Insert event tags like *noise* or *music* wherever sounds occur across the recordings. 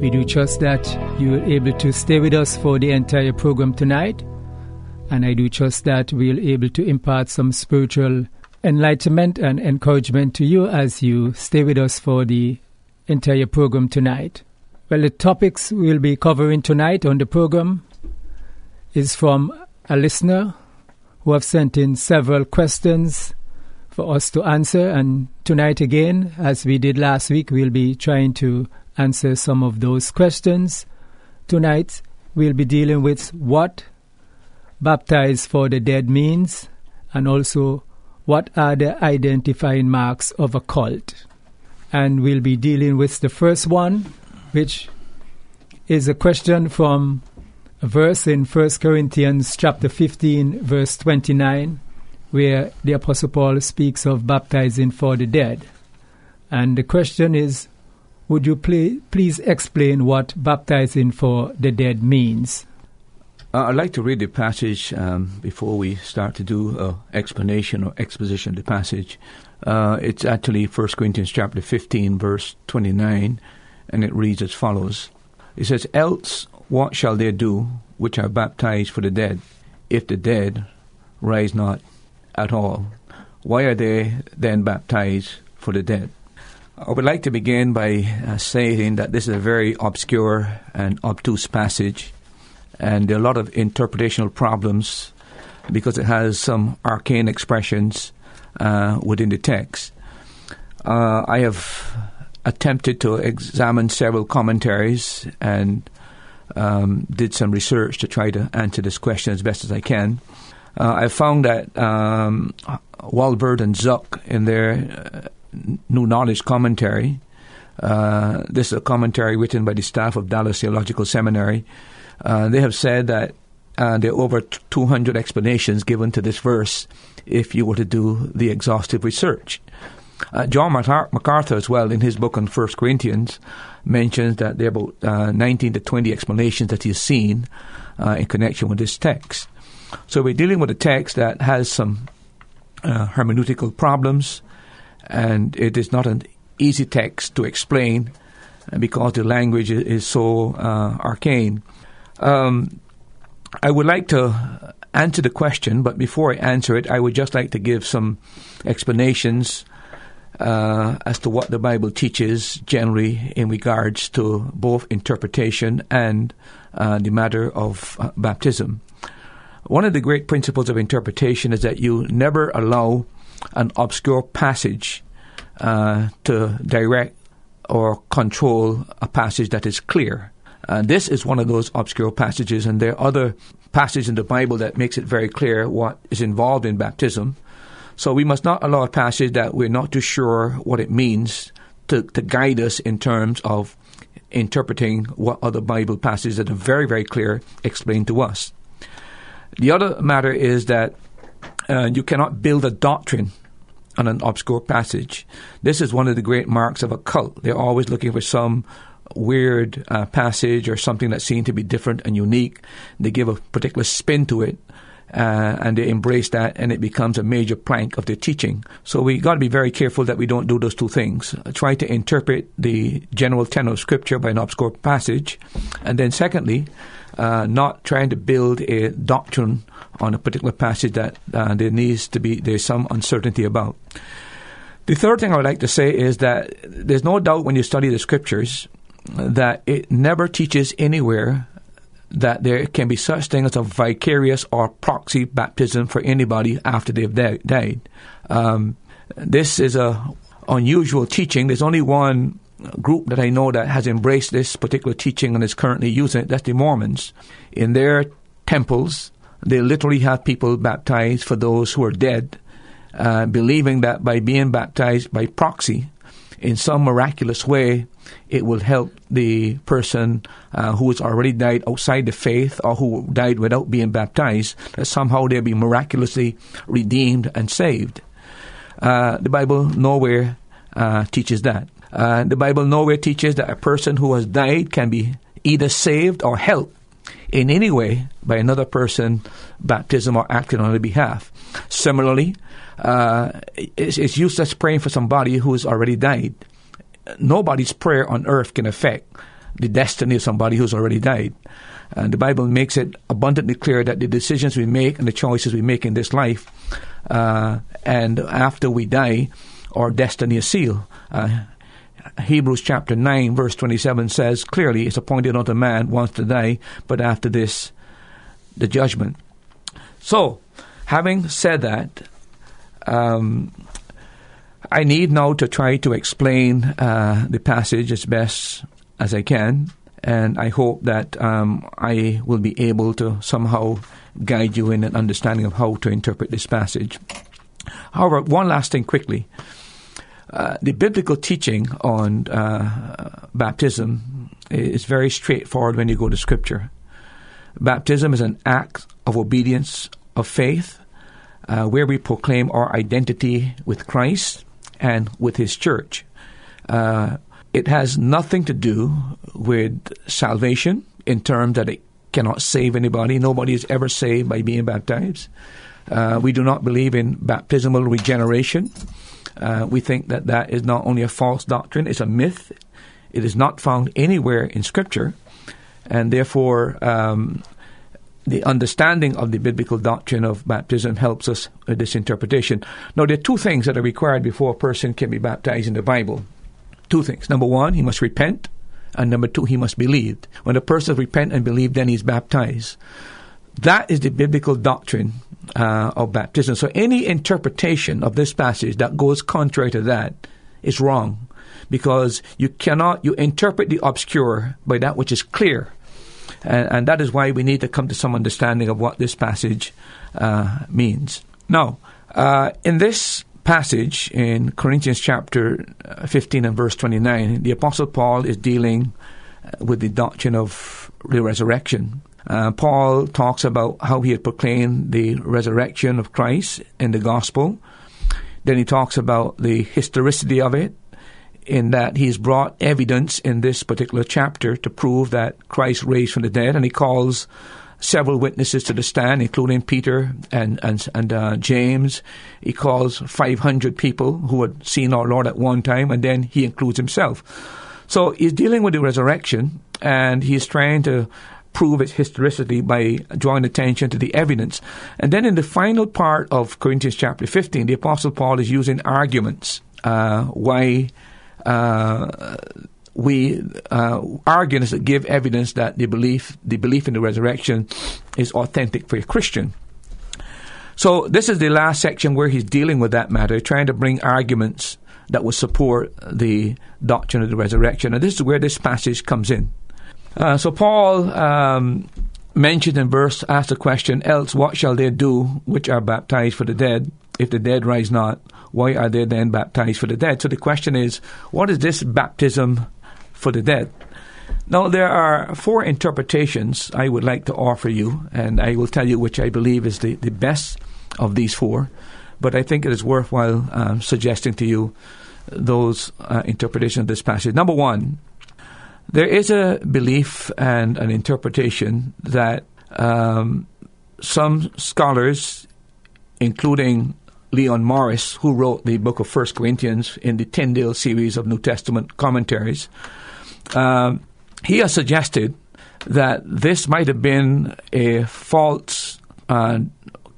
We do trust that you are able to stay with us for the entire program tonight. And I do trust that we'll able to impart some spiritual enlightenment and encouragement to you as you stay with us for the entire program tonight. Well, the topics we'll be covering tonight on the program is from a listener who have sent in several questions for us to answer. And tonight, again, as we did last week, we'll be trying to answer some of those questions. Tonight, we'll be dealing with what baptize for the dead means and also what are the identifying marks of a cult. And we'll be dealing with the first one, which is a question from a verse in 1 Corinthians chapter 15 verse 29 where the Apostle Paul speaks of baptizing for the dead. And the question is would you play, please explain what baptizing for the dead means? Uh, I'd like to read the passage um, before we start to do an explanation or exposition of the passage. Uh, it's actually 1 Corinthians chapter 15, verse 29, and it reads as follows. It says, Else what shall they do which are baptized for the dead, if the dead rise not at all. Why are they then baptized for the dead? I would like to begin by uh, saying that this is a very obscure and obtuse passage, and there are a lot of interpretational problems because it has some arcane expressions uh, within the text. Uh, I have attempted to examine several commentaries and um, did some research to try to answer this question as best as I can. Uh, I found that um, Walvoord and Zuck, in their uh, New Knowledge commentary, uh, this is a commentary written by the staff of Dallas Theological Seminary. Uh, they have said that uh, there are over 200 explanations given to this verse if you were to do the exhaustive research. Uh, John MacArthur, as well, in his book on First Corinthians, mentions that there are about uh, 19 to 20 explanations that he's seen uh, in connection with this text. So we're dealing with a text that has some hermeneutical problems, and it is not an easy text to explain because the language is so uh, arcane. Um, I would like to answer the question, but before I answer it, I would just like to give some explanations uh, as to what the Bible teaches generally in regards to both interpretation and uh, the matter of uh, baptism. One of the great principles of interpretation is that you never allow an obscure passage uh, to direct or control a passage that is clear. Uh, this is one of those obscure passages, and there are other passages in the Bible that makes it very clear what is involved in baptism. So we must not allow a passage that we're not too sure what it means to, to guide us in terms of interpreting what other Bible passages that are very, very clear explain to us. The other matter is that uh, you cannot build a doctrine on an obscure passage. This is one of the great marks of a cult. They're always looking for some weird uh, passage or something that seems to be different and unique. They give a particular spin to it. Uh, and they embrace that, and it becomes a major plank of their teaching. So we got to be very careful that we don't do those two things. Try to interpret the general tenor of Scripture by an obscure passage, and then secondly, uh, not trying to build a doctrine on a particular passage that uh, there needs to be there's some uncertainty about. The third thing I would like to say is that there's no doubt when you study the scriptures that it never teaches anywhere that there can be such thing as a vicarious or proxy baptism for anybody after they've died. Um, this is a unusual teaching. There's only one group that I know that has embraced this particular teaching and is currently using it. That's the Mormons. In their temples, they literally have people baptized for those who are dead, uh, believing that by being baptized by proxy, in some miraculous way, it will help the person uh, who has already died outside the faith or who died without being baptized, that somehow they'll be miraculously redeemed and saved. Uh, the Bible nowhere uh, teaches that. Uh, the Bible nowhere teaches that a person who has died can be either saved or helped in any way by another person, baptism or acting on their behalf. Similarly, uh, it's, it's useless praying for somebody who has already died. Nobody's prayer on earth can affect the destiny of somebody who's already died. And the Bible makes it abundantly clear that the decisions we make and the choices we make in this life uh, and after we die, our destiny is sealed. Uh, Hebrews chapter 9, verse 27 says clearly, It's appointed unto man once to die, but after this, the judgment. So, having said that, um, I need now to try to explain uh, the passage as best as I can, and I hope that um, I will be able to somehow guide you in an understanding of how to interpret this passage. However, one last thing quickly. Uh, the biblical teaching on uh, baptism is very straightforward when you go to Scripture. Baptism is an act of obedience of faith uh, where we proclaim our identity with Christ and with His church. Uh, it has nothing to do with salvation in terms that it cannot save anybody. Nobody is ever saved by being baptized. Uh, we do not believe in baptismal regeneration. Uh, we think that that is not only a false doctrine, it's a myth. It is not found anywhere in Scripture. And therefore, um, the understanding of the biblical doctrine of baptism helps us with this interpretation. Now, there are two things that are required before a person can be baptized in the Bible. Two things. Number one, he must repent. And number two, he must believe. When a person repent and believe, then he's baptized. That is the biblical doctrine uh, of baptism. So any interpretation of this passage that goes contrary to that is wrong because you cannot, you interpret the obscure by that which is clear. And, and that is why we need to come to some understanding of what this passage uh, means. Now, uh, in this passage in Corinthians chapter uh, 15 and verse 29, the Apostle Paul is dealing with the doctrine of the resurrection. Uh, Paul talks about how he had proclaimed the resurrection of Christ in the gospel. Then he talks about the historicity of it, in that he's brought evidence in this particular chapter to prove that Christ raised from the dead, and he calls several witnesses to the stand, including Peter and and, and uh, James. He calls 500 people who had seen our Lord at one time, and then he includes himself. So he's dealing with the resurrection, and he's trying to prove its historicity by drawing attention to the evidence. And then in the final part of Corinthians chapter 15, the Apostle Paul is using arguments uh, why uh, we uh, arguments that give evidence that the belief the belief in the resurrection is authentic for a Christian. So this is the last section where he's dealing with that matter, trying to bring arguments that will support the doctrine of the resurrection. And this is where this passage comes in. Uh, so Paul um, mentioned in verse, asked the question, Else what shall they do which are baptized for the dead, if the dead rise not? Why are they then baptized for the dead? So the question is, what is this baptism for the dead? Now, there are four interpretations I would like to offer you, and I will tell you which I believe is the, the best of these four. But I think it is worthwhile um, suggesting to you those uh, interpretations of this passage. Number one, there is a belief and an interpretation that um, some scholars, including Leon Morris, who wrote the book of First Corinthians in the Tyndale series of New Testament commentaries, um, he has suggested that this might have been a false uh,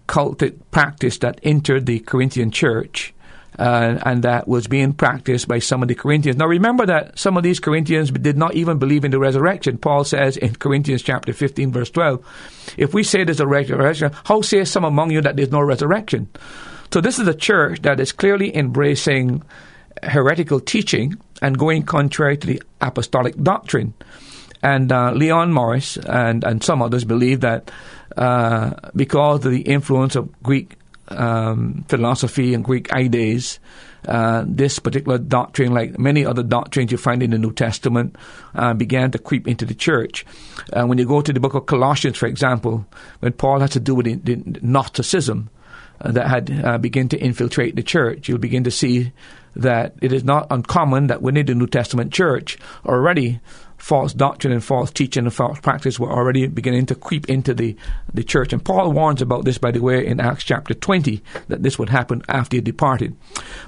cultic practice that entered the Corinthian church uh, and that was being practiced by some of the Corinthians. Now remember that some of these Corinthians did not even believe in the resurrection. Paul says in Corinthians chapter 15 verse 12, if we say there's a resurrection, how say some among you that there's no resurrection? So this is a church that is clearly embracing heretical teaching and going contrary to the apostolic doctrine. And uh, Leon Morris and, and some others believe that uh, because of the influence of Greek um, philosophy and Greek ideas, uh, this particular doctrine, like many other doctrines you find in the New Testament, uh, began to creep into the church. Uh, when you go to the book of Colossians, for example, when Paul has to do with the, the Gnosticism uh, that had uh, begun to infiltrate the church, you'll begin to see that it is not uncommon that within the New Testament church already false doctrine and false teaching and false practice were already beginning to creep into the, the church. And Paul warns about this, by the way, in Acts chapter 20, that this would happen after he departed.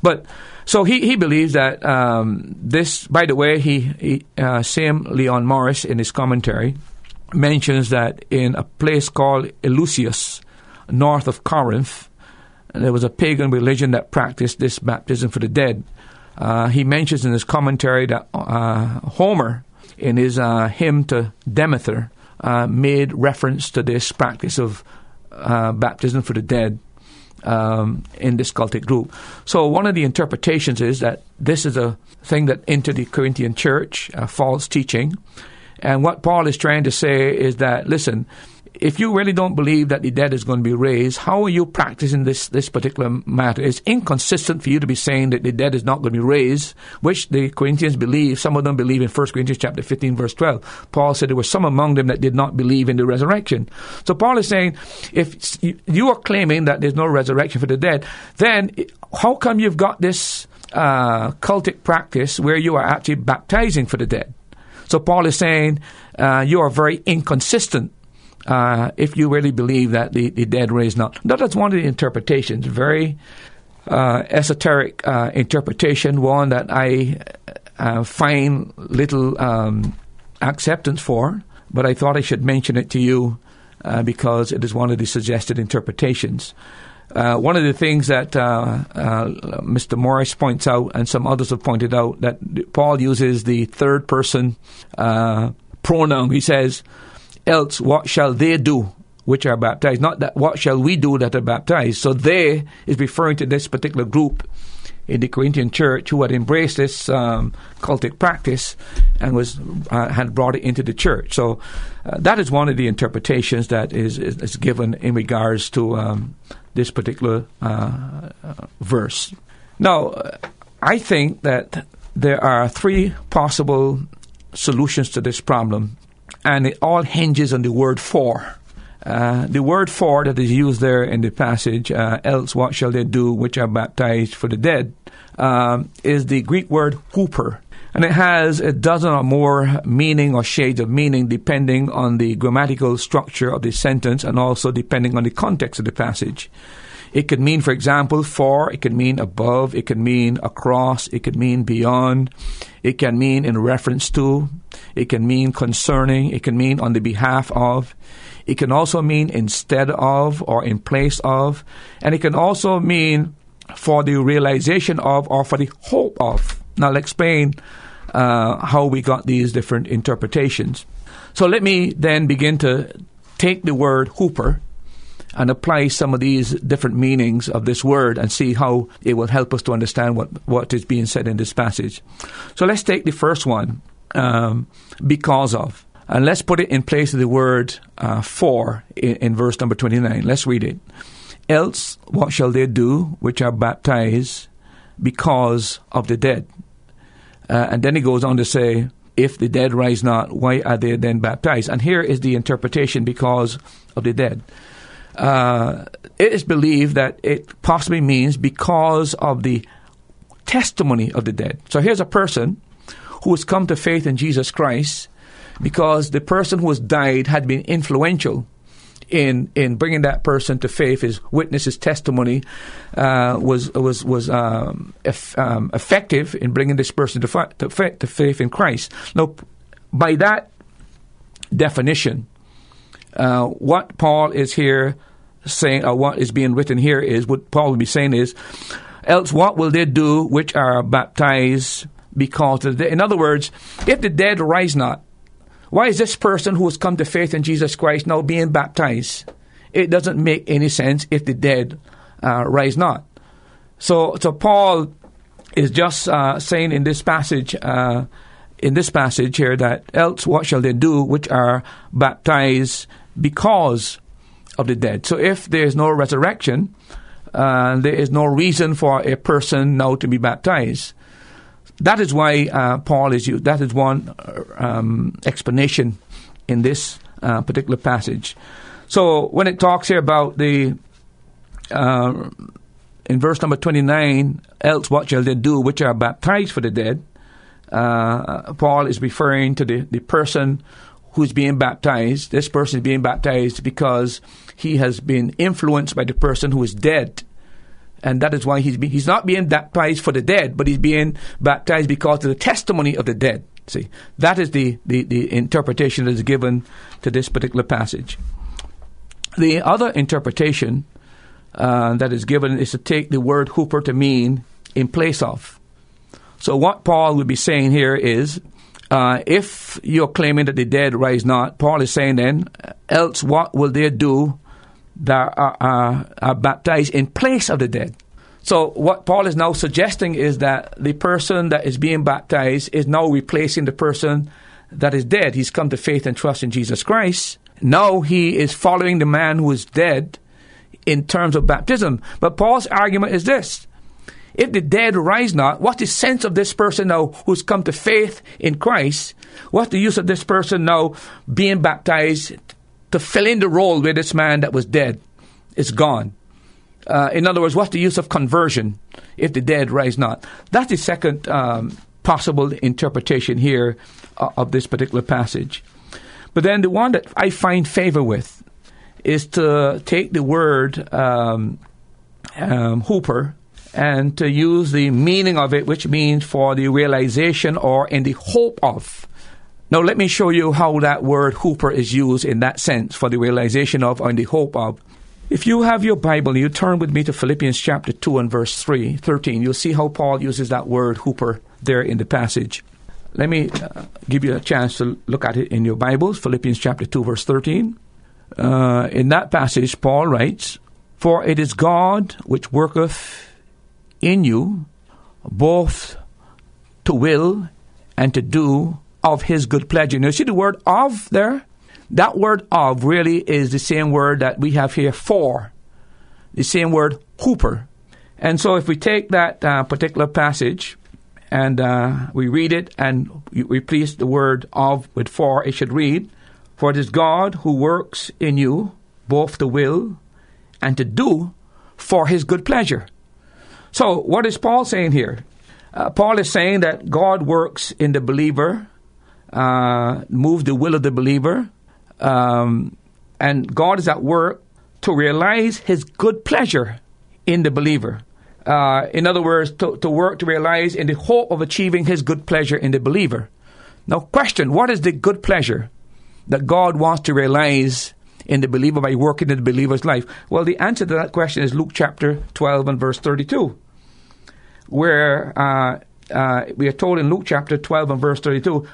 But so he, he believes that um, this, by the way, he, he uh, same Leon Morris in his commentary mentions that in a place called Eleusis, north of Corinth, there was a pagan religion that practiced this baptism for the dead. Uh, he mentions in his commentary that uh, Homer in his uh, hymn to Demeter, uh, made reference to this practice of uh, baptism for the dead um, in this cultic group. So one of the interpretations is that this is a thing that entered the Corinthian church, false teaching. And what Paul is trying to say is that, listen, if you really don't believe that the dead is going to be raised, how are you practicing this, this particular matter? It's inconsistent for you to be saying that the dead is not going to be raised, which the Corinthians believe. Some of them believe in 1 Corinthians chapter 15 verse 12. Paul said there were some among them that did not believe in the resurrection. So Paul is saying, if you are claiming that there's no resurrection for the dead, then how come you've got this uh, cultic practice where you are actually baptizing for the dead? So Paul is saying uh, you are very inconsistent uh, if you really believe that the, the dead raised not. That's one of the interpretations, very uh, esoteric uh, interpretation, one that I uh, find little um, acceptance for, but I thought I should mention it to you uh, because it is one of the suggested interpretations. Uh, one of the things that Mr. Morris points out, and some others have pointed out, that Paul uses the third person pronoun. He says, else what shall they do which are baptized? Not that what shall we do that are baptized. So they is referring to this particular group in the Corinthian church who had embraced this um, cultic practice and was uh, had brought it into the church. So uh, that is one of the interpretations that is, is, is given in regards to um, this particular uh, verse. Now, I think that there are three possible solutions to this problem and it all hinges on the word for. Uh, the word for that is used there in the passage, uh, else what shall they do which are baptized for the dead, um, is the Greek word huper. And it has a dozen or more meaning or shades of meaning depending on the grammatical structure of the sentence and also depending on the context of the passage. It could mean, for example, for, it could mean above, it could mean across, it could mean beyond, it can mean in reference to, it can mean concerning, it can mean on the behalf of, it can also mean instead of or in place of, and it can also mean for the realization of or for the hope of. Now, I'll explain uh, how we got these different interpretations. So let me then begin to take the word huper and apply some of these different meanings of this word and see how it will help us to understand what, what is being said in this passage. So let's take the first one, um, because of. And let's put it in place of the word uh, for in, in verse number 29. Let's read it. Else, what shall they do which are baptized because of the dead? Uh, and then he goes on to say, if the dead rise not, why are they then baptized? And here is the interpretation because of the dead uh, it is believed that it possibly means because of the testimony of the dead. So here's a person who has come to faith in Jesus Christ because the person who has died had been influential in in bringing that person to faith. His witness, his testimony uh, was was was um, um, effective in bringing this person to, fa- to, to faith in Christ. Now, by that definition, uh, what Paul is here saying, or what is being written here is what Paul would be saying is, else what will they do which are baptized because of the? In other words, if the dead rise not, why is this person who has come to faith in Jesus Christ now being baptized? It doesn't make any sense if the dead uh, rise not. So, so Paul is just uh, saying in this passage, uh, in this passage here, that else what shall they do which are baptized because of the dead? So, if there is no resurrection, uh, there is no reason for a person now to be baptized. That is why uh, Paul is used. That is one um, explanation in this uh, particular passage. So when it talks here about the uh, in verse number twenty nine, else what shall they do which are baptized for the dead? Uh, Paul is referring to the, the person who's being baptized. This person is being baptized because he has been influenced by the person who is dead and that is why he's be, he's not being baptized for the dead, but he's being baptized because of the testimony of the dead. See, that is the, the, the interpretation that is given to this particular passage. The other interpretation uh, that is given is to take the word huper to mean in place of. So what Paul would be saying here is, uh, if you're claiming that the dead rise not, Paul is saying then, else what will they do that are, are, are baptized in place of the dead. So what Paul is now suggesting is that the person that is being baptized is now replacing the person that is dead. He's come to faith and trust in Jesus Christ. Now he is following the man who is dead in terms of baptism. But Paul's argument is this. If the dead rise not, what's the sense of this person now who's come to faith in Christ? What's the use of this person now being baptized to fill in the role where this man that was dead is gone. Uh, in other words, what's the use of conversion if the dead rise not? That's the second um, possible interpretation here uh, of this particular passage. But then the one that I find favor with is to take the word um, um, huper and to use the meaning of it, which means for the realization or in the hope of. Now, let me show you how that word huper is used in that sense for the realization of and the hope of. If you have your Bible, you turn with me to Philippians chapter 2 and verse 3, 13. You'll see how Paul uses that word huper there in the passage. Let me uh, give you a chance to look at it in your Bibles, Philippians chapter 2, verse 13. Uh, in that passage, Paul writes, For it is God which worketh in you both to will and to do of his good pleasure. Now, see the word of there? That word of really is the same word that we have here for, the same word huper. And so if we take that uh, particular passage and uh, we read it and we replace the word of with for, it should read, For it is God who works in you both to will and to do for his good pleasure. So what is Paul saying here? Uh, Paul is saying that God works in the believer uh, move the will of the believer. Um, and God is at work to realize His good pleasure in the believer. Uh, in other words, to, to work to realize in the hope of achieving His good pleasure in the believer. Now, question what is the good pleasure that God wants to realize in the believer by working in the believer's life? Well, the answer to that question is Luke chapter 12 and verse 32, where uh, uh, we are told in Luke chapter 12 and verse 32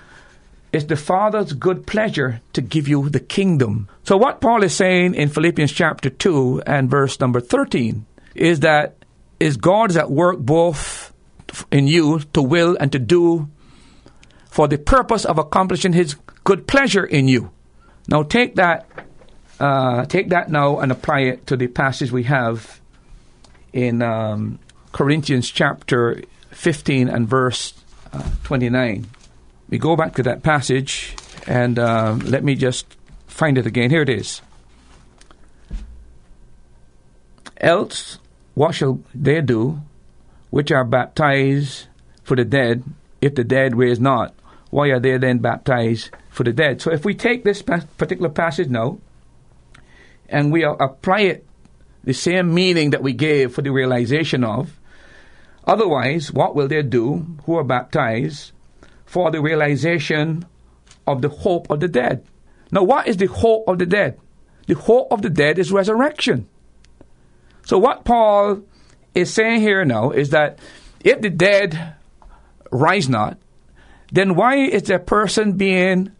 it's the Father's good pleasure to give you the kingdom. So, what Paul is saying in Philippians chapter 2 and verse number 13 is that is God is at work both in you to will and to do for the purpose of accomplishing His good pleasure in you. Now, take that, uh, take that now and apply it to the passage we have in um, Corinthians chapter 15 and verse uh, 29 we go back to that passage and uh, let me just find it again. Here it is. Else, what shall they do which are baptized for the dead, if the dead raise not? Why are they then baptized for the dead? So if we take this particular passage now and we apply it the same meaning that we gave for the realization of, otherwise, what will they do who are baptized for the realization of the hope of the dead. Now, what is the hope of the dead? The hope of the dead is resurrection. So, what Paul is saying here now is that if the dead rise not, then why is the person being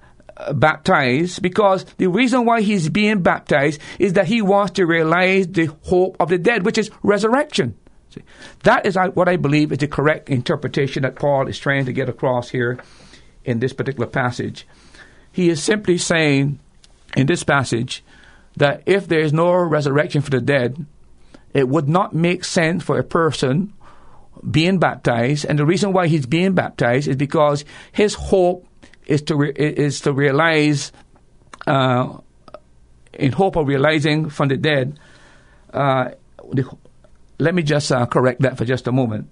baptized? Because the reason why he's being baptized is that he wants to realize the hope of the dead, which is resurrection. See, that is what I believe is the correct interpretation that Paul is trying to get across here in this particular passage. He is simply saying in this passage that if there is no resurrection for the dead, it would not make sense for a person being baptized, and the reason why he's being baptized is because his hope is to re- is to realize, uh, in hope of realizing from the dead. Uh, the, let me just uh, correct that for just a moment.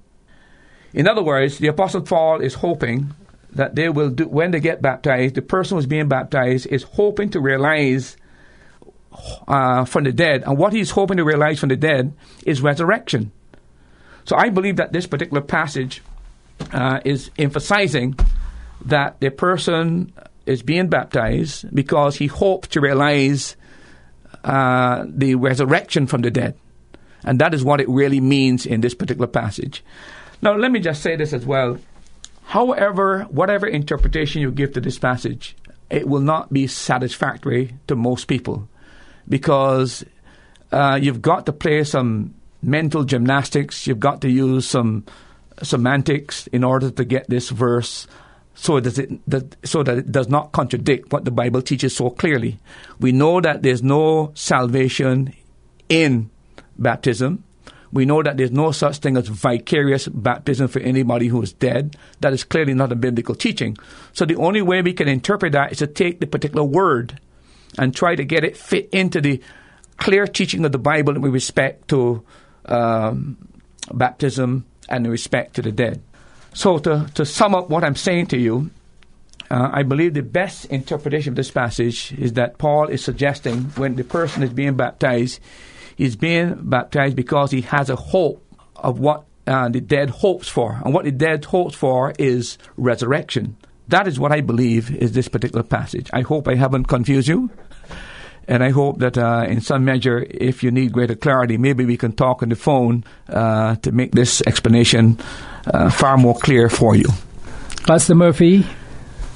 In other words, the Apostle Paul is hoping that they will do when they get baptized. The person who's being baptized is hoping to realize uh, from the dead, and what he's hoping to realize from the dead is resurrection. So I believe that this particular passage uh, is emphasizing that the person is being baptized because he hopes to realize uh, the resurrection from the dead. And that is what it really means in this particular passage. Now, let me just say this as well. However, whatever interpretation you give to this passage, it will not be satisfactory to most people because uh, you've got to play some mental gymnastics. You've got to use some semantics in order to get this verse so that it that, so that it does not contradict what the Bible teaches so clearly. We know that there's no salvation in baptism. We know that there's no such thing as vicarious baptism for anybody who is dead. That is clearly not a biblical teaching. So the only way we can interpret that is to take the particular word and try to get it fit into the clear teaching of the Bible with respect to um, baptism and respect to the dead. So, to, to sum up what I'm saying to you, uh, I believe the best interpretation of this passage is that Paul is suggesting when the person is being baptized, he's being baptized because he has a hope of what uh, the dead hopes for. And what the dead hopes for is resurrection. That is what I believe is this particular passage. I hope I haven't confused you. And I hope that uh, in some measure, if you need greater clarity, maybe we can talk on the phone uh, to make this explanation uh, far more clear for you. Pastor Murphy,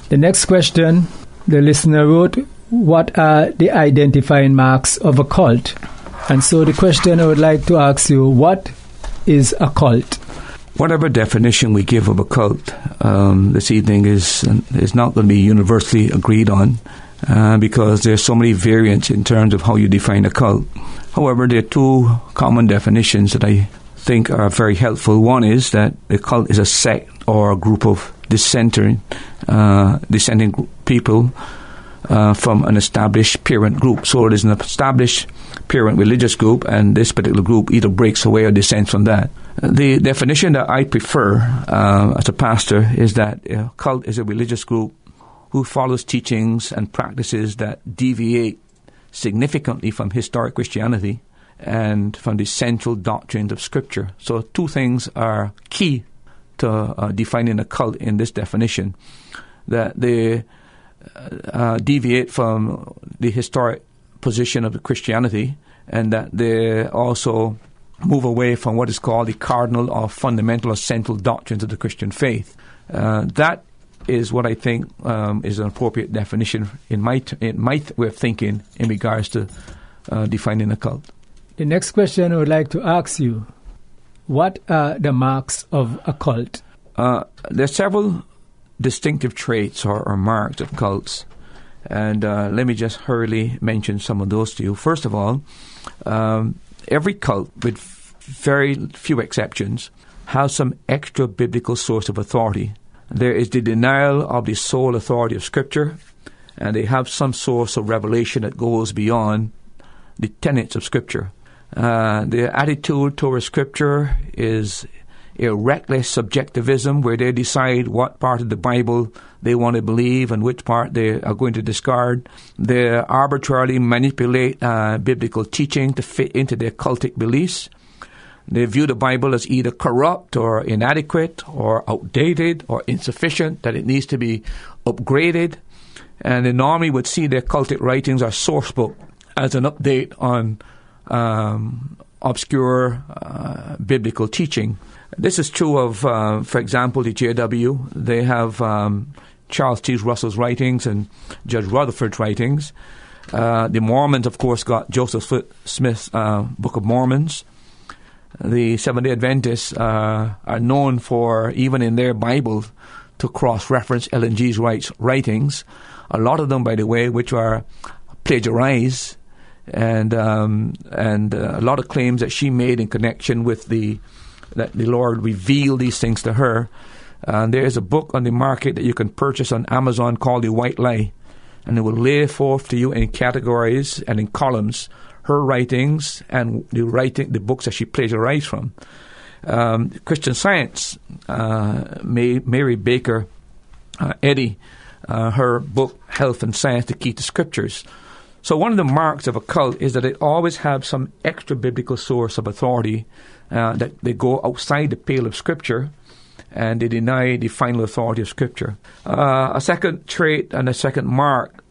the next question the listener wrote What are the identifying marks of a cult? And so the question I would like to ask you what is a cult? Whatever definition we give of a cult um, this evening is is not going to be universally agreed on uh, because there's so many variants in terms of how you define a cult. However, there are two common definitions that I think are very helpful. One is that a cult is a sect or a group of dissenting, uh, dissenting people uh, from an established parent group. So it is an established parent religious group, and this particular group either breaks away or dissents from that. The definition that I prefer uh, as a pastor is that a cult is a religious group who follows teachings and practices that deviate significantly from historic Christianity and from the central doctrines of Scripture. So, two things are key to uh, defining a cult in this definition that they uh, uh, deviate from the historic position of Christianity and that they also move away from what is called the cardinal or fundamental or central doctrines of the Christian faith. Uh, that is what I think um, is an appropriate definition in my t- in my th- way of thinking in regards to uh, defining a cult. The next question I would like to ask you: What are the marks of a cult? Uh, there are several distinctive traits or, or marks of cults, and uh, let me just hurriedly mention some of those to you. First of all, um, every cult, with f- very few exceptions, has some extra biblical source of authority there is the denial of the sole authority of Scripture, and they have some source of revelation that goes beyond the tenets of Scripture. Uh, their attitude towards Scripture is a reckless subjectivism where they decide what part of the Bible they want to believe and which part they are going to discard. They arbitrarily manipulate uh, biblical teaching to fit into their cultic beliefs. They view the Bible as either corrupt or inadequate or outdated or insufficient, that it needs to be upgraded. And the normie would see their cultic writings or source book as an update on um, obscure uh, biblical teaching. This is true of, uh, for example, the JW. They have um, Charles T. Russell's writings and Judge Rutherford's writings. Uh, the Mormons, of course, got Joseph Smith's uh, Book of Mormons. The Seventh day Adventists uh, are known for, even in their Bible, to cross reference Ellen G's writings. A lot of them, by the way, which are plagiarized, and um, and uh, a lot of claims that she made in connection with the that the Lord revealed these things to her. And there is a book on the market that you can purchase on Amazon called The White Lie, and it will lay forth to you in categories and in columns her writings and the writing the books that she plagiarized from. Um, Christian Science, uh, May, Mary Baker uh, Eddy, uh, her book Health and Science: The Key to Scriptures. So one of the marks of a cult is that it always have some extra biblical source of authority uh, that they go outside the pale of Scripture and they deny the final authority of Scripture. Uh, a second trait and a second mark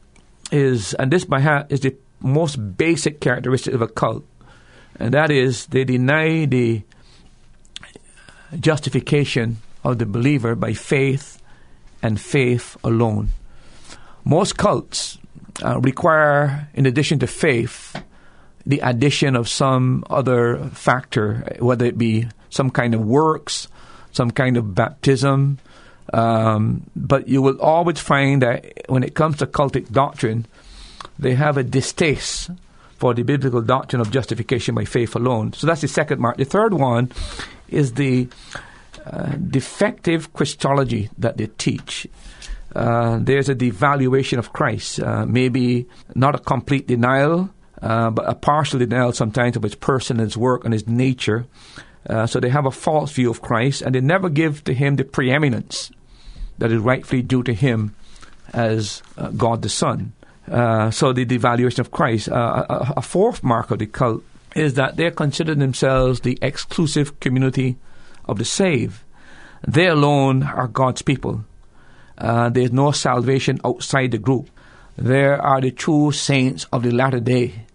is, and this by heart is the most basic characteristic of a cult, and that is they deny the justification of the believer by faith and faith alone. Most cults uh, require, in addition to faith, the addition of some other factor, whether it be some kind of works, some kind of baptism. Um, but you will always find that when it comes to cultic doctrine, they have a distaste for the biblical doctrine of justification by faith alone. So that's the second mark. The third one is the uh, defective Christology that they teach. Uh, there's a devaluation of Christ, uh, maybe not a complete denial, uh, but a partial denial sometimes of his person, his work, and his nature. Uh, so they have a false view of Christ, and they never give to him the preeminence that is rightfully due to him as uh, God the Son. So the devaluation of Christ. A, a, fourth mark of the cult is that they consider themselves the exclusive community of the saved. They alone are God's people. Uh, there's no salvation outside the group. There are the true saints of the latter day,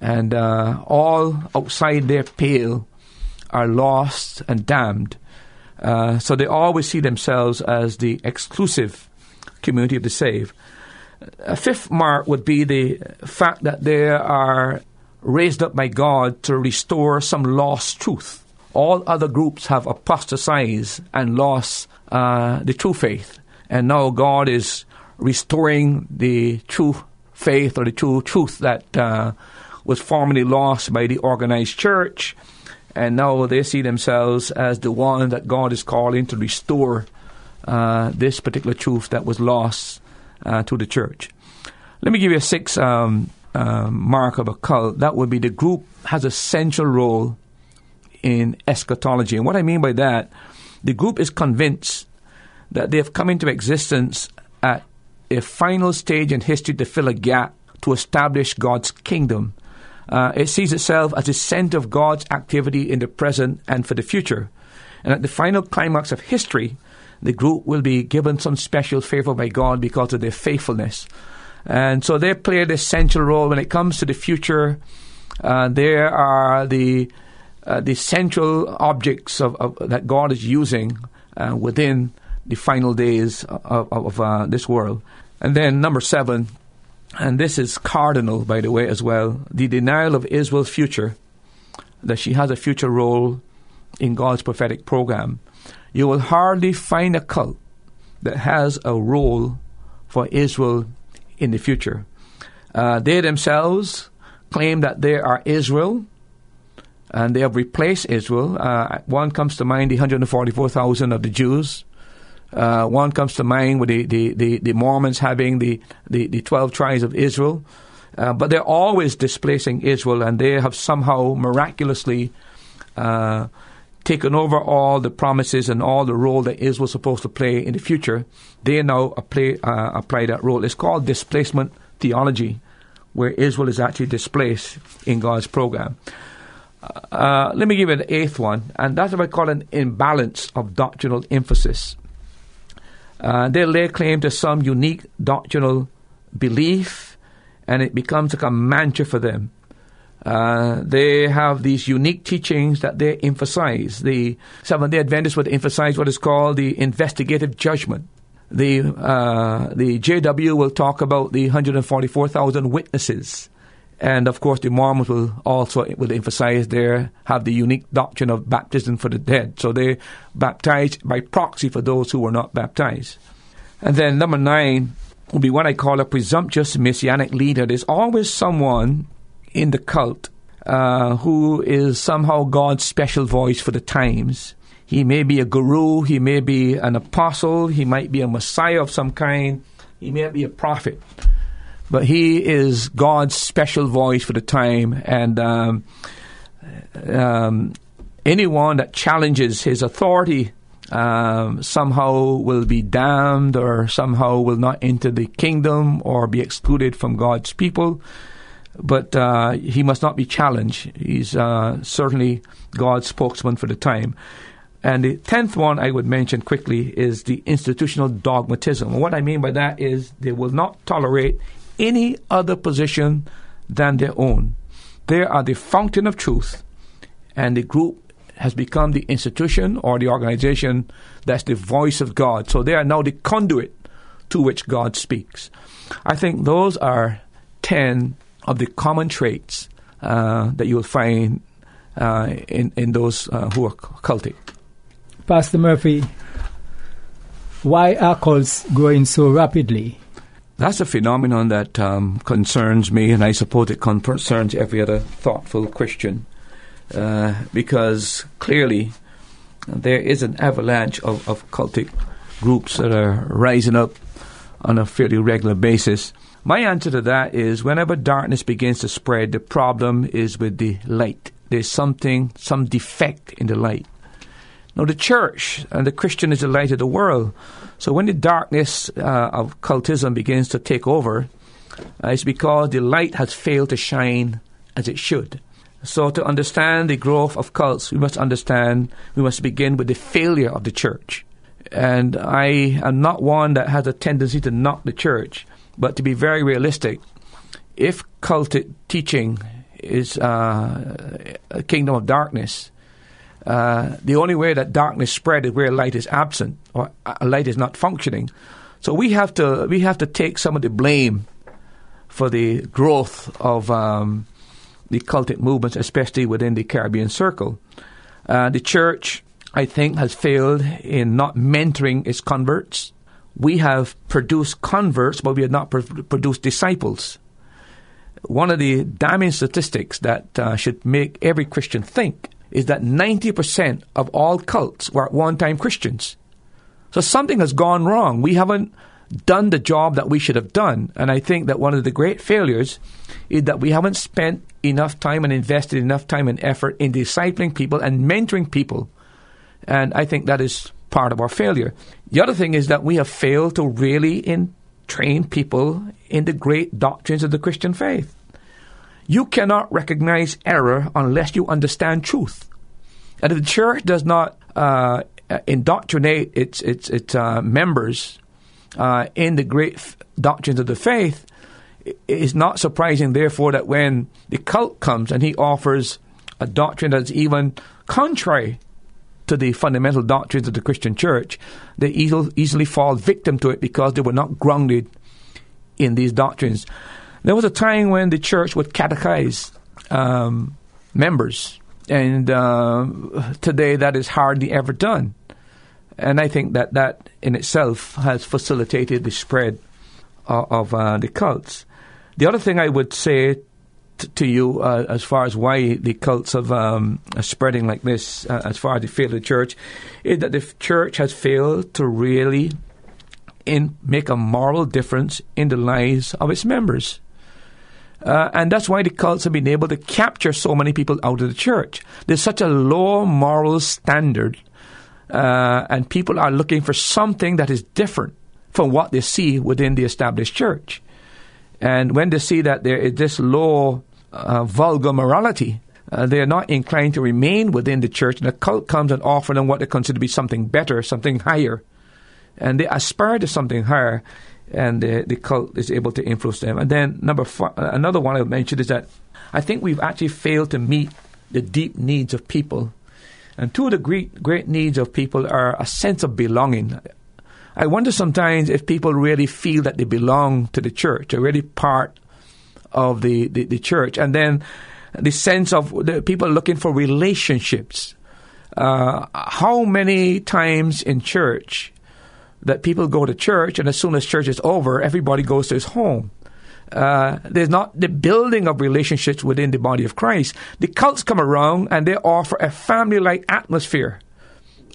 and uh, all outside their pale are lost and damned. Uh, so they always see themselves as the exclusive community of the saved. A fifth mark would be the fact that they are raised up by God to restore some lost truth. All other groups have apostatized and lost uh, the true faith. And now God is restoring the true faith or the true truth that uh, was formerly lost by the organized church and now they see themselves as the one that God is calling to restore uh, this particular truth that was lost uh, to the church. Let me give you a sixth um, uh, mark of a cult. That would be the group has a central role in eschatology. And what I mean by that, the group is convinced that they have come into existence at a final stage in history to fill a gap to establish God's kingdom uh, it sees itself as the center of God's activity in the present and for the future. And at the final climax of history, the group will be given some special favor by God because of their faithfulness. And so they play the central role when it comes to the future. Uh, there are the uh, the central objects of, of, that God is using uh, within the final days of, of uh, this world. And then number seven, and this is cardinal, by the way, as well, the denial of Israel's future, that she has a future role in God's prophetic program. You will hardly find a cult that has a role for Israel in the future. Uh, they themselves claim that they are Israel, and they have replaced Israel. Uh, one comes to mind the 144,000 of the Jews uh, one comes to mind with the, the, the, the Mormons having the, the, the 12 tribes of Israel. Uh, but they're always displacing Israel, and they have somehow miraculously uh, taken over all the promises and all the role that Israel supposed to play in the future. They now apply, uh, apply that role. It's called displacement theology, where Israel is actually displaced in God's program. Uh, let me give you the eighth one, and that's what I call an imbalance of doctrinal emphasis. Uh, they lay claim to some unique doctrinal belief, and it becomes like a mantra for them. Uh, they have these unique teachings that they emphasize. The Seventh Day Adventists would emphasize what is called the investigative judgment. The uh, the JW will talk about the 144,000 witnesses, and of course the Mormons will also will emphasize there have the unique doctrine of baptism for the dead. So they baptize by proxy for those who were not baptized. And then number nine will be what I call a presumptuous messianic leader. There's always someone in the cult uh, who is somehow God's special voice for the times. He may be a guru, he may be an apostle, he might be a messiah of some kind, he may be a prophet. But he is God's special voice for the time, and um, um, anyone that challenges his authority um, somehow will be damned or somehow will not enter the kingdom or be excluded from God's people. But uh, he must not be challenged. He's uh, certainly God's spokesman for the time. And the tenth one I would mention quickly is the institutional dogmatism. what I mean by that is they will not tolerate any other position than their own. They are the fountain of truth, and the group has become the institution or the organization that's the voice of God. So they are now the conduit to which God speaks. I think those are 10 of the common traits uh, that you'll find uh, in, in those uh, who are cultic. Pastor Murphy, why are cults growing so rapidly? That's a phenomenon that um, concerns me, and I suppose it concerns every other thoughtful Christian, uh, because clearly there is an avalanche of, of cultic groups that are rising up on a fairly regular basis. My answer to that is whenever darkness begins to spread, the problem is with the light. There's something, some defect in the light. No, the church and the Christian is the light of the world. So when the darkness uh, of cultism begins to take over, uh, it's because the light has failed to shine as it should. So to understand the growth of cults, we must understand, we must begin with the failure of the church. And I am not one that has a tendency to knock the church, but to be very realistic, if cult teaching is uh, a kingdom of darkness, uh, the only way that darkness spread is where light is absent or uh, light is not functioning. So we have to we have to take some of the blame for the growth of um, the cultic movements, especially within the Caribbean circle. Uh, the church, I think, has failed in not mentoring its converts. We have produced converts, but we have not pr- produced disciples. One of the damning statistics that uh, should make every Christian think is that 90% of all cults were at one time Christians. So something has gone wrong. We haven't done the job that we should have done. And I think that one of the great failures is that we haven't spent enough time and invested enough time and effort in discipling people and mentoring people. And I think that is part of our failure. The other thing is that we have failed to really in, train people in the great doctrines of the Christian faith. You cannot recognize error unless you understand truth. And if the church does not uh, indoctrinate its its its uh, members uh, in the great f- doctrines of the faith, it is not surprising, therefore, that when the cult comes and he offers a doctrine that's even contrary to the fundamental doctrines of the Christian church, they easily, easily fall victim to it because they were not grounded in these doctrines. There was a time when the church would catechize um, members, and uh, today that is hardly ever done. And I think that that in itself has facilitated the spread of, of uh, the cults. The other thing I would say t- to you uh, as far as why the cults have, um, are spreading like this, uh, as far as the failed of the church, is that the church has failed to really in make a moral difference in the lives of its members. Uh, and that's why the cults have been able to capture so many people out of the church. There's such a low moral standard, uh, and people are looking for something that is different from what they see within the established church. And when they see that there is this low, uh, vulgar morality, uh, they are not inclined to remain within the church, and the cult comes and offers them what they consider to be something better, something higher. And they aspire to something higher, and the, the cult is able to influence them. And then number four, another one I mentioned is that I think we've actually failed to meet the deep needs of people. And two of the great, great needs of people are a sense of belonging. I wonder sometimes if people really feel that they belong to the church, are really part of the, the, the church. And then the sense of the people looking for relationships. Uh, how many times in church that people go to church and as soon as church is over, everybody goes to his home? Uh, there's not the building of relationships within the body of Christ. The cults come around and they offer a family like atmosphere.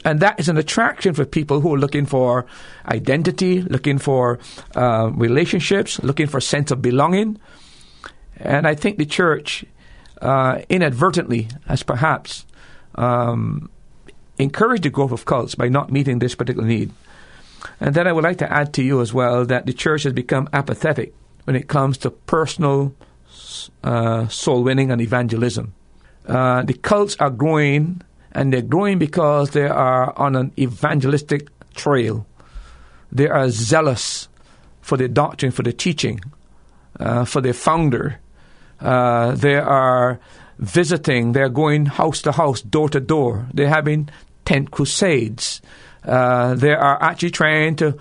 And that is an attraction for people who are looking for identity, looking for uh, relationships, looking for sense of belonging. And I think the church uh, inadvertently has perhaps um, encouraged the growth of cults by not meeting this particular need. And then I would like to add to you as well that the church has become apathetic when it comes to personal uh, soul winning and evangelism. Uh, the cults are growing, and they're growing because they are on an evangelistic trail. They are zealous for the doctrine, for the teaching, uh, for their founder. Uh, they are visiting, they're going house to house, door to door. They're having tent crusades. Uh, they are actually trying to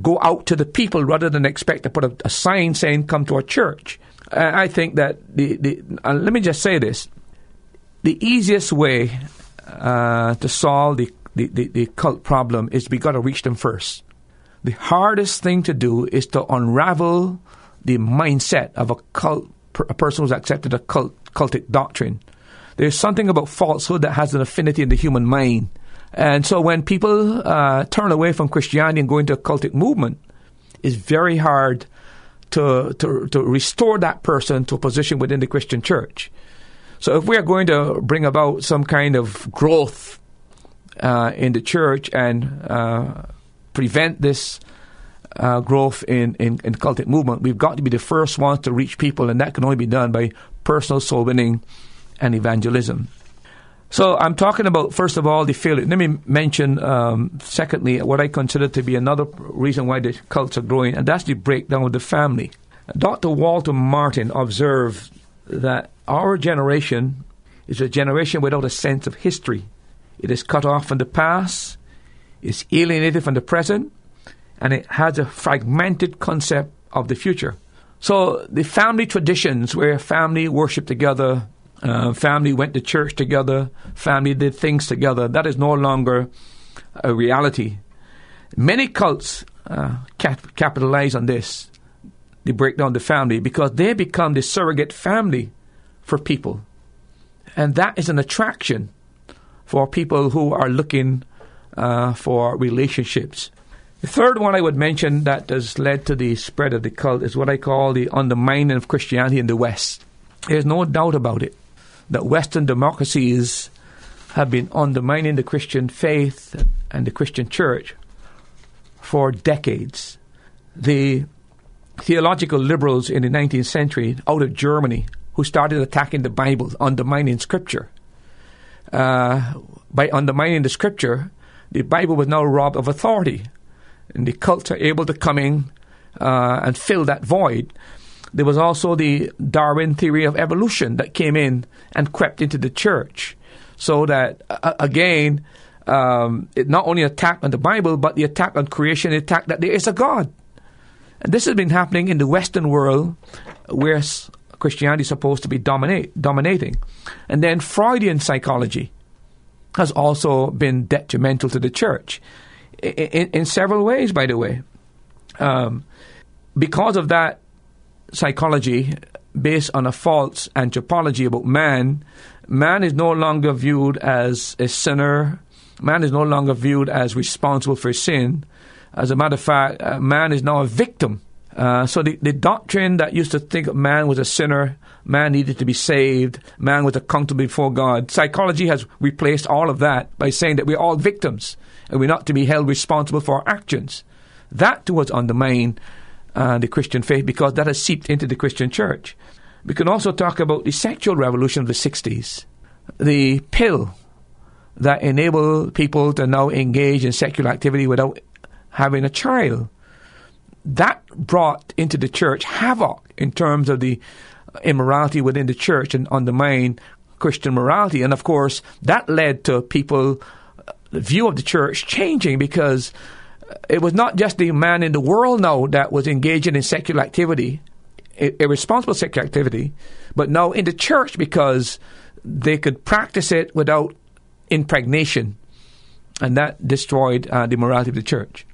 go out to the people rather than expect to put a, a sign saying, come to a church. Uh, I think that the, the uh, let me just say this the easiest way uh, to solve the, the, the, the cult problem is we got to reach them first. The hardest thing to do is to unravel the mindset of a cult, a person who's accepted a cult, cultic doctrine. There's something about falsehood that has an affinity in the human mind and so when people uh, turn away from Christianity and go into a cultic movement, it's very hard to, to, to restore that person to a position within the Christian church. So if we are going to bring about some kind of growth uh, in the church and uh, prevent this uh, growth in, in, in cultic movement, we've got to be the first ones to reach people, and that can only be done by personal soul winning and evangelism. So I'm talking about first of all the failure. Let me mention um, secondly what I consider to be another reason why the cults are growing, and that's the breakdown of the family. Dr. Walter Martin observed that our generation is a generation without a sense of history. It is cut off from the past, is alienated from the present, and it has a fragmented concept of the future. So the family traditions where family worship together, uh, family went to church together, family did things together. That is no longer a reality. Many cults uh, cap- capitalize on this. They break down the family because they become the surrogate family for people. And that is an attraction for people who are looking uh, for relationships. The third one I would mention that has led to the spread of the cult is what I call the undermining of Christianity in the West. There's no doubt about it that Western democracies have been undermining the Christian faith and the Christian church for decades. The theological liberals in the 19th century out of Germany who started attacking the Bible, undermining Scripture. Uh, by undermining the Scripture, the Bible was now robbed of authority, and the cults are able to come in uh, and fill that void. There was also the Darwin theory of evolution that came in and crept into the church. So that, uh, again, um, it not only attacked on the Bible, but the attack on creation, the attack that there is a God. And this has been happening in the Western world where Christianity is supposed to be dominate, dominating. And then Freudian psychology has also been detrimental to the church in, in, in several ways, by the way. Um, because of that, psychology based on a false anthropology about man, man is no longer viewed as a sinner. Man is no longer viewed as responsible for sin. As a matter of fact, uh, man is now a victim. Uh, so the, the doctrine that used to think man was a sinner, man needed to be saved, man was accountable before God, psychology has replaced all of that by saying that we're all victims and we're not to be held responsible for our actions. That was undermined uh, the Christian faith because that has seeped into the Christian church. We can also talk about the sexual revolution of the 60s, the pill that enabled people to now engage in sexual activity without having a child. that brought into the church havoc in terms of the immorality within the church and undermined Christian morality. And of course, that led to people, the view of the church changing because it was not just the man in the world now that was engaging in secular activity, irresponsible secular activity, but now in the church because they could practice it without impregnation. And that destroyed uh, the morality of the church.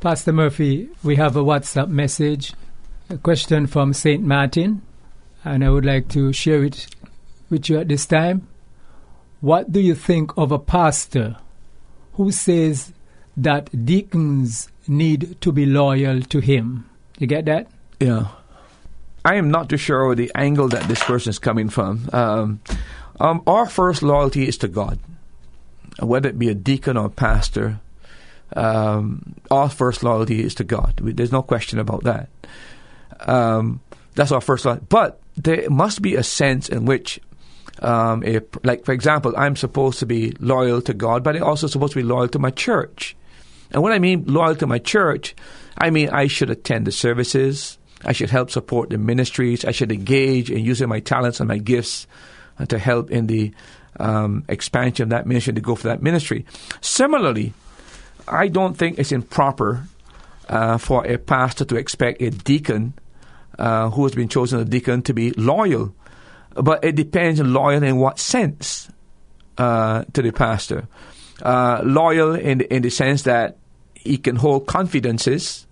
Pastor Murphy, we have a WhatsApp message, a question from St. Martin, and I would like to share it with you at this time. What do you think of a pastor who says that deacons need to be loyal to him? You get that? Yeah. I am not too sure the angle that this person is coming from. Um, um, our first loyalty is to God, whether it be a deacon or a pastor. Um, our first loyalty is to God. There's no question about that. Um, that's our first loyalty. But there must be a sense in which, um, like for example, I'm supposed to be loyal to God, but I'm also supposed to be loyal to my church. And when I mean loyal to my church, I mean I should attend the services. I should help support the ministries. I should engage in using my talents and my gifts uh, to help in the um, expansion of that ministry to go for that ministry. Similarly, I don't think it's improper uh, for a pastor to expect a deacon uh, who has been chosen a deacon to be loyal. But it depends on loyal in what sense uh, to the pastor. Uh, loyal in the, in the sense that he can hold confidences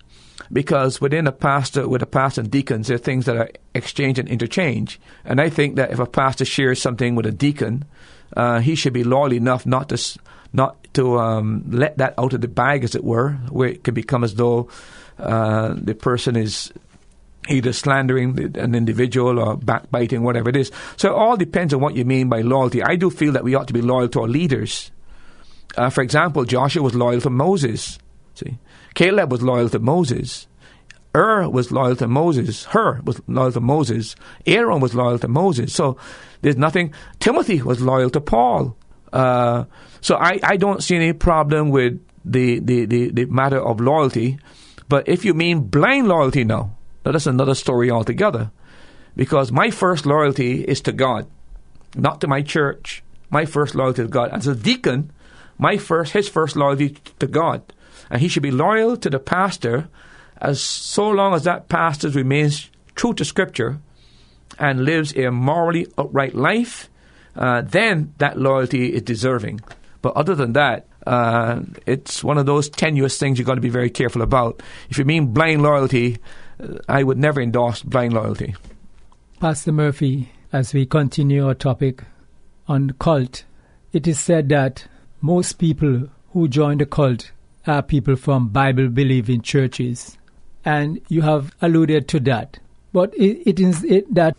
because within a pastor, with a pastor and deacons, there are things that are exchanged and interchange. And I think that if a pastor shares something with a deacon, uh, he should be loyal enough not to not to um, let that out of the bag, as it were, where it can become as though uh, the person is either slandering an individual or backbiting, whatever it is. So it all depends on what you mean by loyalty. I do feel that we ought to be loyal to our leaders. Uh, for example, Joshua was loyal to Moses. See, Caleb was loyal to Moses. Ur was loyal to Moses. Hur was loyal to Moses. Aaron was loyal to Moses. So there's nothing. Timothy was loyal to Paul. Uh, so I, I don't see any problem with the, the, the, the matter of loyalty. But if you mean blind loyalty now, that's another story altogether. Because my first loyalty is to God, not to my church. My first loyalty to God. As a deacon, my first his first loyalty to God. And he should be loyal to the pastor as so long as that pastor remains true to Scripture and lives a morally upright life, uh, then that loyalty is deserving. But other than that, uh, it's one of those tenuous things you've got to be very careful about. If you mean blind loyalty, uh, I would never endorse blind loyalty. Pastor Murphy, as we continue our topic on cult, it is said that most people who join the cult are people from Bible believing churches. And you have alluded to that. But it, it is it that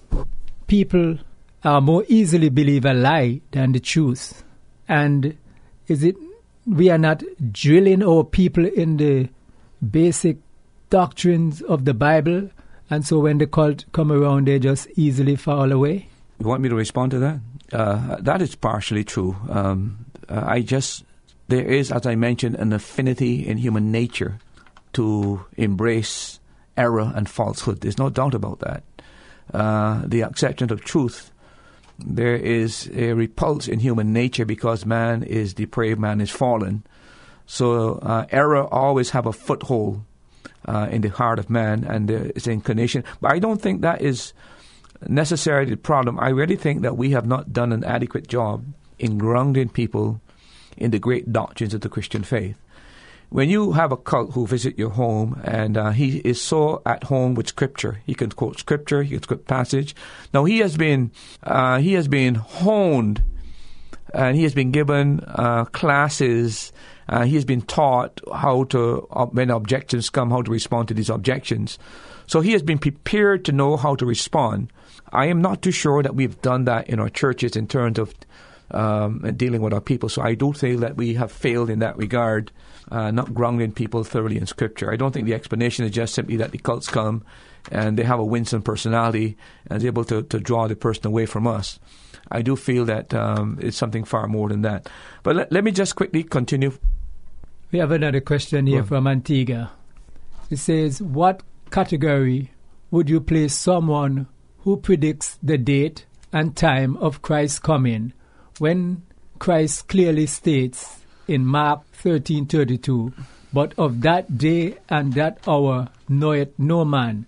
people are more easily believe a lie than the truth. And is it we are not drilling our people in the basic doctrines of the Bible, and so when the cult come around, they just easily fall away? You want me to respond to that? Uh, that is partially true. Um, uh, I just there is, as I mentioned, an affinity in human nature to embrace error and falsehood. There's no doubt about that. Uh, the acceptance of truth. There is a repulse in human nature because man is depraved, man is fallen. So uh, error always have a foothold uh, in the heart of man and its inclination. But I don't think that is necessarily the problem. I really think that we have not done an adequate job in grounding people in the great doctrines of the Christian faith. When you have a cult who visit your home and uh, he is so at home with Scripture, he can quote Scripture, he can quote passage. Now he has been uh, he has been honed, and he has been given uh, classes. Uh, he has been taught how to when objections come, how to respond to these objections. So he has been prepared to know how to respond. I am not too sure that we've done that in our churches in terms of um, dealing with our people. So I do feel that we have failed in that regard, uh, not grounding people thoroughly in Scripture. I don't think the explanation is just simply that the cults come and they have a winsome personality and is able to, to draw the person away from us. I do feel that um, it's something far more than that. But let, let me just quickly continue. We have another question here from Antigua. It says, What category would you place someone who predicts the date and time of Christ's coming when Christ clearly states in Mark 13:32, "But of that day and that hour knoweth no man,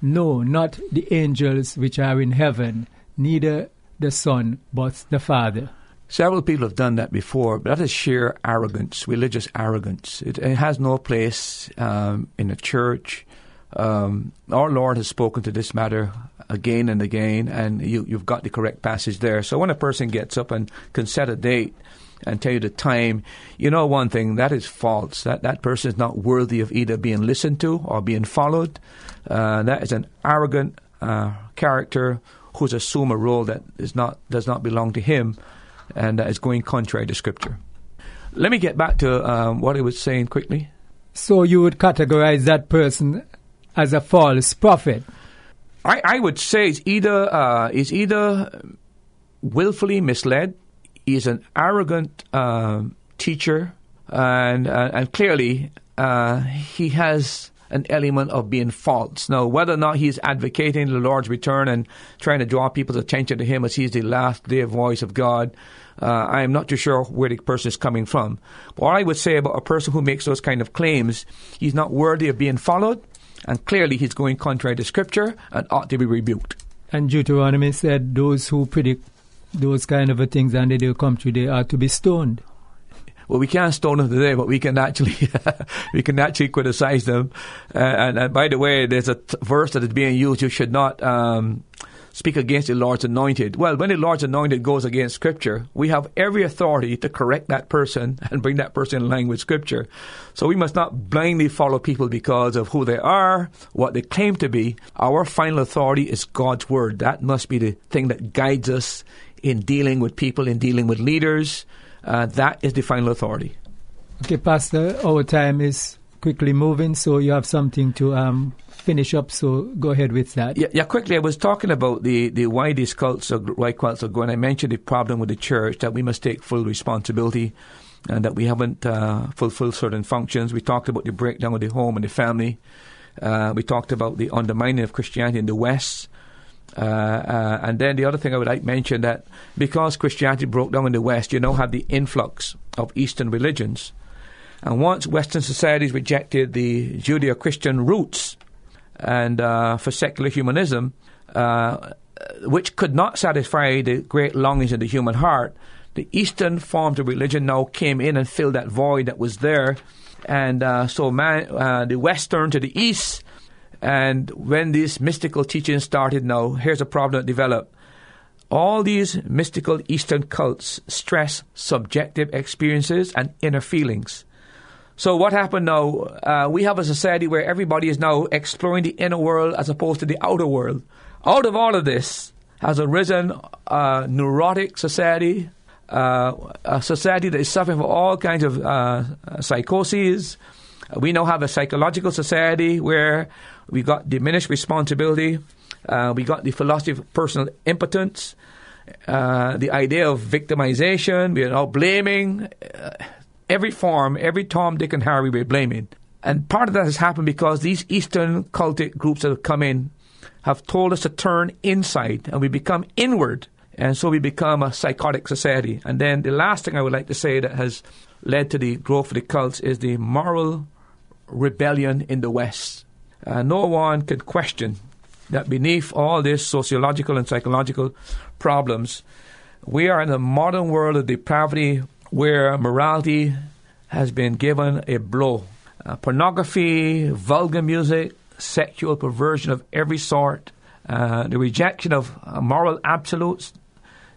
no, not the angels which are in heaven, neither the Son, but the Father." Several people have done that before, but that is sheer arrogance, religious arrogance. It, it has no place um, in a church. Um, our Lord has spoken to this matter again and again, and you, have got the correct passage there. So when a person gets up and can set a date and tell you the time, you know one thing that is false. That that person is not worthy of either being listened to or being followed. Uh, that is an arrogant uh, character who's assumed a role that is not does not belong to him and that is going contrary to Scripture. Let me get back to um, what I was saying quickly. So you would categorize that person as a false prophet? I, I would say it's either uh, is either willfully misled, he's an arrogant uh, teacher, and uh, and clearly uh, he has an element of being false. Now, whether or not he's advocating the Lord's return and trying to draw people's attention to him as he's the last day voice of God, uh, I am not too sure where the person is coming from. But what I would say about a person who makes those kind of claims, he's not worthy of being followed, and clearly he's going contrary to Scripture and ought to be rebuked. And Deuteronomy said those who predict those kind of things and they do come true, they are to be stoned. Well, we can't stone them today, but we can actually *laughs* we can actually criticize them. Uh, and, and, by the way, there's a t- verse that is being used: you should not um, speak against the Lord's anointed. Well, when the Lord's anointed goes against Scripture, we have every authority to correct that person *laughs* and bring that person in line with Scripture. So we must not blindly follow people because of who they are, what they claim to be. Our final authority is God's Word. That must be the thing that guides us in dealing with people, in dealing with leaders. Uh, that is the final authority. Okay, Pastor, our time is quickly moving, so you have something to um, finish up, so go ahead with that. Yeah, yeah, quickly, I was talking about the, the why these cults are, why cults are going. I mentioned the problem with the church, that we must take full responsibility and that we haven't uh, fulfilled certain functions. We talked about the breakdown of the home and the family. Uh, we talked about the undermining of Christianity in the West. Uh, uh, and then the other thing I would like to mention that because Christianity broke down in the West, you now have the influx of Eastern religions. And once Western societies rejected the Judeo Christian roots and uh, for secular humanism, uh, which could not satisfy the great longings of the human heart, the Eastern forms of religion now came in and filled that void that was there. And uh, so man, uh, the West turned to the East. And when these mystical teachings started now, here's a problem that developed. All these mystical Eastern cults stress subjective experiences and inner feelings. So what happened now? Uh, we have a society where everybody is now exploring the inner world as opposed to the outer world. Out of all of this has arisen a neurotic society, uh, a society that is suffering from all kinds of uh, psychoses. We now have a psychological society where we got diminished responsibility. Uh, we got the philosophy of personal impotence. Uh, the idea of victimization. We are now blaming. Every form, every Tom, Dick, and Harry we're blaming. And part of that has happened because these Eastern cultic groups that have come in have told us to turn inside and we become inward. And so we become a psychotic society. And then the last thing I would like to say that has led to the growth of the cults is the moral rebellion in the West. Uh, no one can question that beneath all this sociological and psychological problems, we are in a modern world of depravity, where morality has been given a blow. Uh, pornography, vulgar music, sexual perversion of every sort, uh, the rejection of uh, moral absolutes,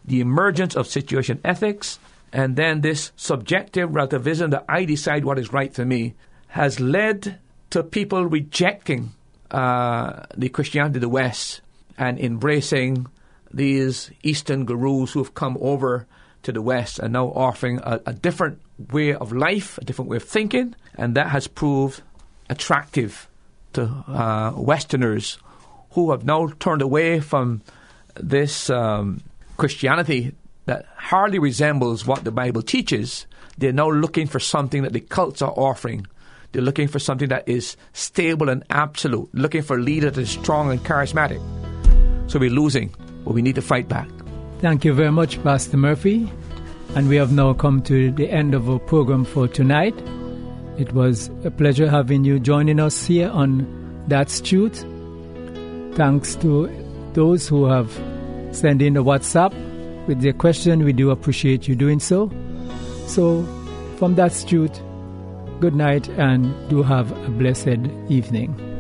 the emergence of situation ethics, and then this subjective relativism that I decide what is right for me has led to people rejecting uh, the Christianity of the West and embracing these Eastern gurus who have come over to the West and now offering a, a different way of life, a different way of thinking, and that has proved attractive to uh, Westerners who have now turned away from this um, Christianity that hardly resembles what the Bible teaches. They're now looking for something that the cults are offering. They're looking for something that is stable and absolute, looking for a leader that is strong and charismatic. So we're losing, but we need to fight back. Thank you very much, Pastor Murphy. And we have now come to the end of our program for tonight. It was a pleasure having you joining us here on That's Truth. Thanks to those who have sent in a WhatsApp with their question. We do appreciate you doing so. So, from That's Truth, good night and do have a blessed evening.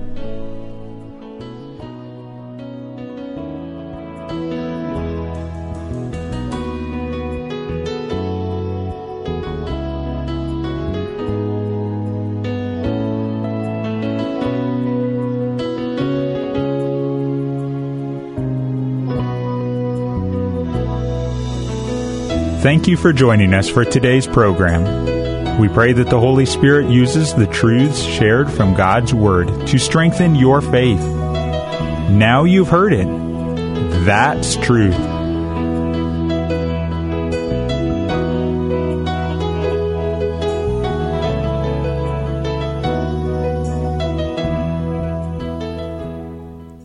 Thank you for joining us for today's program. We pray that the Holy Spirit uses the truths shared from God's Word to strengthen your faith. Now you've heard it. That's truth.